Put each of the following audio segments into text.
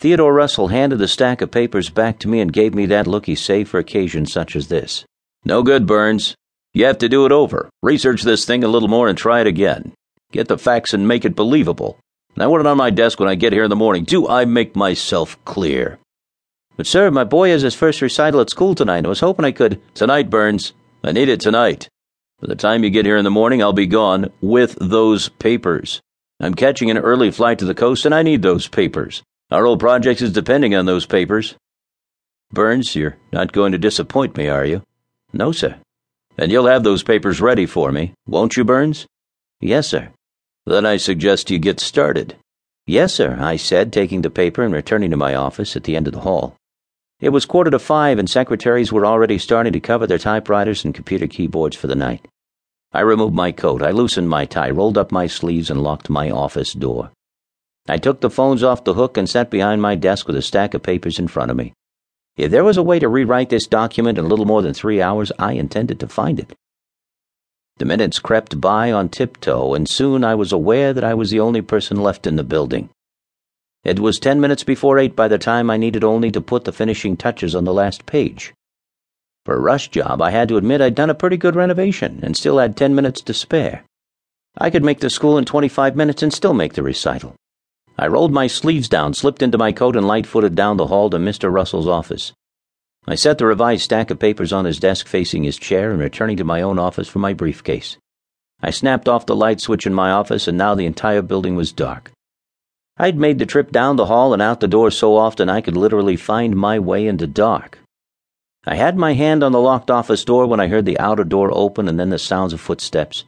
Theodore Russell handed the stack of papers back to me and gave me that look he saved for occasions such as this. No good, Burns. You have to do it over. Research this thing a little more and try it again. Get the facts and make it believable. And I want it on my desk when I get here in the morning. Do I make myself clear? But, sir, my boy has his first recital at school tonight. I was hoping I could. Tonight, Burns. I need it tonight. By the time you get here in the morning, I'll be gone with those papers. I'm catching an early flight to the coast, and I need those papers. Our old project is depending on those papers. Burns, you're not going to disappoint me, are you? No, sir. And you'll have those papers ready for me, won't you, Burns? Yes, sir. Then I suggest you get started. Yes, sir, I said, taking the paper and returning to my office at the end of the hall. It was quarter to five, and secretaries were already starting to cover their typewriters and computer keyboards for the night. I removed my coat, I loosened my tie, rolled up my sleeves, and locked my office door. I took the phones off the hook and sat behind my desk with a stack of papers in front of me. If there was a way to rewrite this document in a little more than three hours, I intended to find it. The minutes crept by on tiptoe, and soon I was aware that I was the only person left in the building. It was ten minutes before eight by the time I needed only to put the finishing touches on the last page. For a rush job, I had to admit I'd done a pretty good renovation and still had ten minutes to spare. I could make the school in 25 minutes and still make the recital. I rolled my sleeves down, slipped into my coat, and light footed down the hall to Mr. Russell's office. I set the revised stack of papers on his desk facing his chair and returning to my own office for my briefcase. I snapped off the light switch in my office, and now the entire building was dark. I'd made the trip down the hall and out the door so often I could literally find my way in the dark. I had my hand on the locked office door when I heard the outer door open and then the sounds of footsteps.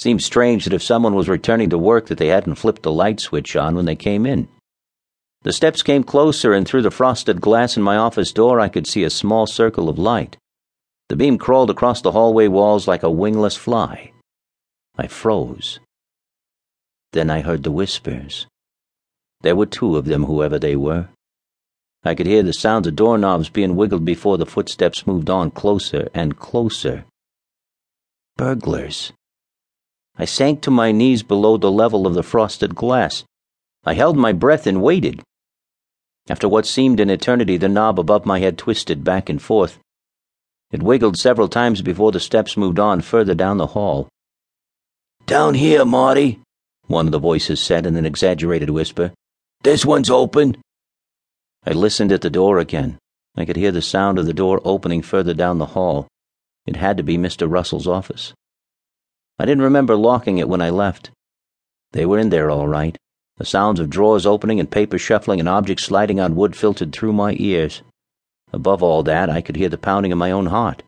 It seemed strange that if someone was returning to work that they hadn't flipped the light switch on when they came in. The steps came closer and through the frosted glass in my office door I could see a small circle of light. The beam crawled across the hallway walls like a wingless fly. I froze. Then I heard the whispers. There were two of them, whoever they were. I could hear the sounds of doorknobs being wiggled before the footsteps moved on closer and closer. Burglars. I sank to my knees below the level of the frosted glass. I held my breath and waited. After what seemed an eternity, the knob above my head twisted back and forth. It wiggled several times before the steps moved on further down the hall. Down here, Marty, one of the voices said in an exaggerated whisper. This one's open. I listened at the door again. I could hear the sound of the door opening further down the hall. It had to be Mr. Russell's office. I didn't remember locking it when I left. They were in there all right. The sounds of drawers opening and paper shuffling and objects sliding on wood filtered through my ears. Above all that, I could hear the pounding of my own heart.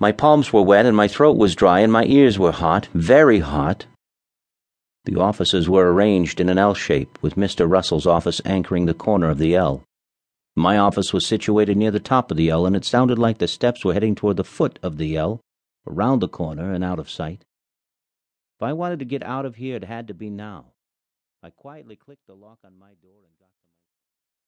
My palms were wet and my throat was dry and my ears were hot, very hot, the offices were arranged in an L shape, with Mr. Russell's office anchoring the corner of the L. My office was situated near the top of the L, and it sounded like the steps were heading toward the foot of the L, around the corner and out of sight. If I wanted to get out of here, it had to be now. I quietly clicked the lock on my door and got.